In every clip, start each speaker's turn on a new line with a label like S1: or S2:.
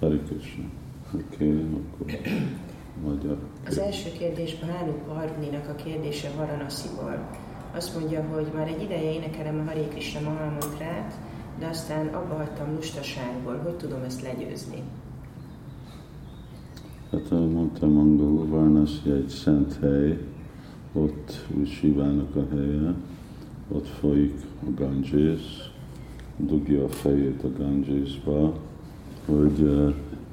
S1: Hari. Oké, okay, akkor magyar.
S2: Az első kérdésben Hánu Parvninak a kérdése Varanasiból. Azt mondja, hogy már egy ideje énekelem a Hari Krishna Mahamantrát, de aztán abba hagytam lustaságból. Hogy tudom ezt legyőzni?
S1: Hát mondtam angolul, Varnasi egy szent hely, ott úgy Sivának a helye, ott folyik a Ganges, dugja a fejét a Gangesba, hogy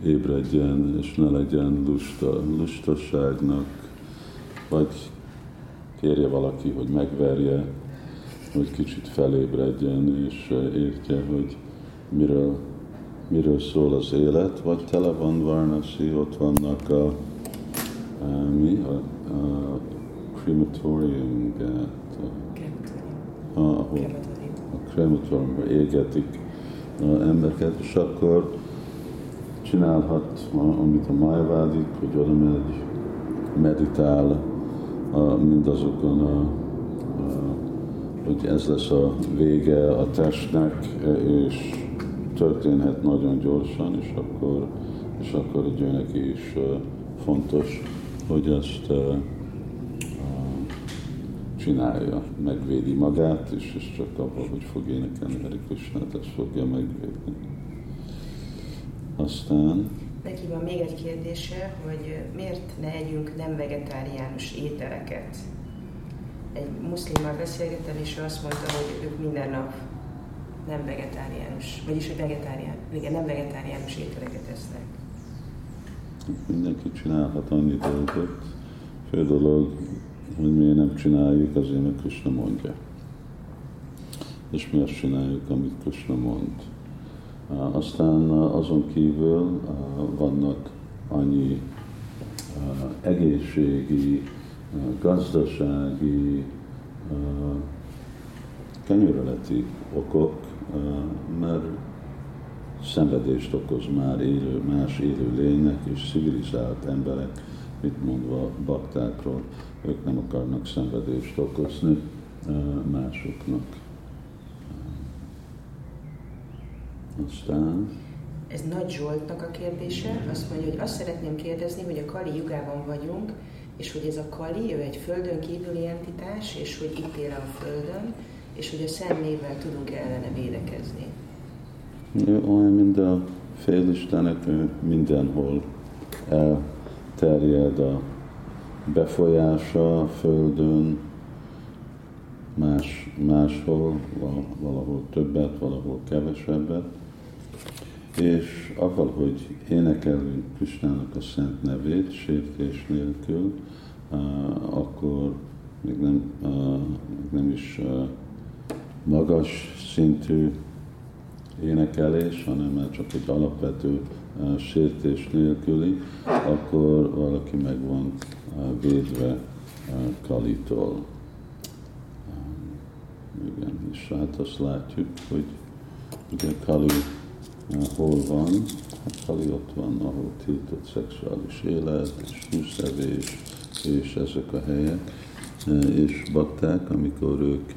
S1: ébredjen és ne legyen lusta, lustaságnak, vagy kérje valaki, hogy megverje, hogy kicsit felébredjen és értje, hogy miről, miről szól az élet, vagy tele van Varnasi, ott vannak a, a mi, a, a crematorium, ahol a krematoriumban égetik embereket, és akkor csinálhat, amit a májvádik, hogy oda megy, meditál mindazokon, hogy ez lesz a vége a testnek, és történhet nagyon gyorsan, és akkor, és akkor egy neki is fontos, hogy ezt csinálja, megvédi magát, és, és csak abban, hogy fog énekelni Hari Krishnát, ezt fogja megvédni. Aztán...
S2: Neki van még egy kérdése, hogy miért ne együnk nem vegetáriánus ételeket? Egy muszlimmal beszélgettem, és ő azt mondta, hogy ők minden nap nem vegetáriánus, vagyis hogy vegetárián, igen, nem vegetáriánus ételeket esznek.
S1: Mindenki csinálhat annyi dolgot. Fő dolog, hogy miért nem csináljuk, azért mert Krishna mondja. És mi azt csináljuk, amit Krishna mond. Aztán azon kívül vannak annyi egészségi, gazdasági, kenyéreleti okok, mert szenvedést okoz már élő, más élő lénynek és civilizált emberek, mit mondva baktákról, ők nem akarnak szenvedést okozni másoknak. Aztán...
S2: Ez Nagy Zsoltnak a kérdése. Azt mondja, hogy azt szeretném kérdezni, hogy a Kali jugában vagyunk, és hogy ez a Kali, ő egy földön kívüli entitás, és hogy itt él a földön, és hogy a szemnével tudunk ellene védekezni.
S1: Ő olyan, mint a félistenek, ő mindenhol elterjed a befolyása a Földön, más, máshol, valahol többet, valahol kevesebbet, és avval, hogy énekelünk Krisnának a szent nevét sértés nélkül, akkor még nem, még nem is magas szintű énekelés, hanem már csak egy alapvető sértés nélküli, akkor valaki meg van védve Kalitól. Igen, és hát azt látjuk, hogy ugye Kali hol van, hát Kali ott van, ahol tiltott szexuális élet, és húszevés, és ezek a helyek, és bakták, amikor ők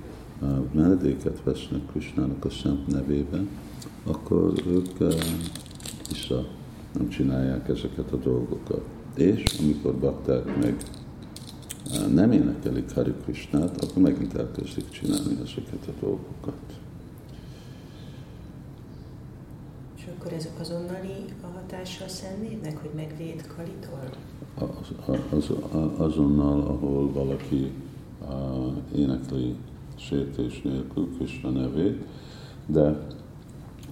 S1: menedéket vesznek Krisnának a szent nevében, akkor ők vissza nem csinálják ezeket a dolgokat. És amikor bakták meg nem énekelik Hari Krishnát, akkor megint elkezdik csinálni ezeket a dolgokat.
S2: És akkor ez azonnali a hatása a Szent hogy megvéd Kalitól?
S1: Az, az, azonnal, ahol valaki uh, énekli sértés nélkül Krishna nevét, de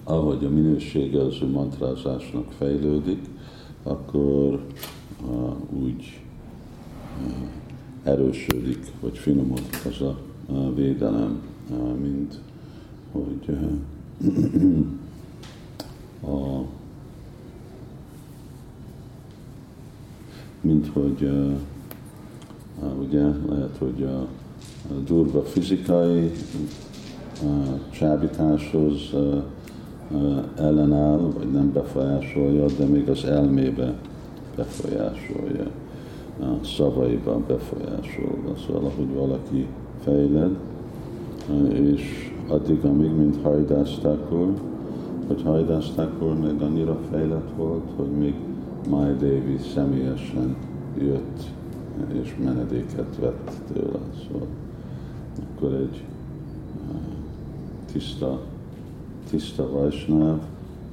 S1: ahogy a minősége az ő mantrázásnak fejlődik, akkor uh, úgy erősödik, vagy finomodik az a, védelem, mint hogy a, mint hogy ugye lehet, hogy a, durva fizikai csábításhoz ellenáll, vagy nem befolyásolja, de még az elmébe befolyásolja, a szavaiban befolyásolva. Szóval, ahogy valaki fejled, és addig, amíg, mint Hajdász hogy Hajdász még annyira fejlett volt, hogy még Mai Devi személyesen jött és menedéket vett tőle. Szóval akkor egy tiszta, tiszta Vajsnáv,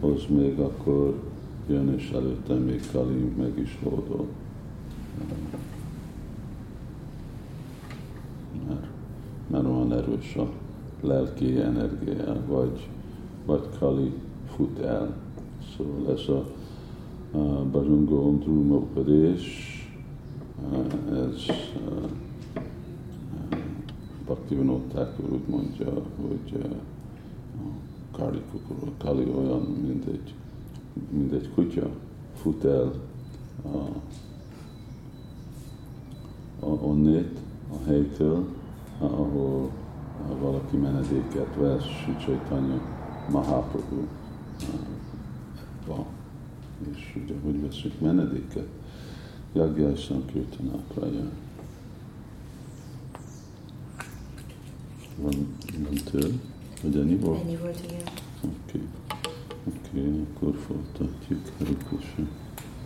S1: az még akkor jön, és előtte még Kali meg is hódol. Mert, mert olyan erős a lelki energia, vagy, vagy Kali fut el. Szóval ez a, a Barungo Omdruma Upadés, ez Bhaktivinoda Thakur úgy mondja, hogy Kali, Kali olyan, mint egy, mint egy kutya, fut el a, onnét, a helytől, ahol valaki menedéket vesz, Chaitanya Mahaprabhu van. És ugye, hogy veszünk menedéket? Jagjai Sankirtanákra jön. Van, van több? Vagy ennyi volt?
S2: Ennyi volt, igen.
S1: Oké. Okay. Oké, okay, akkor folytatjuk. Hare.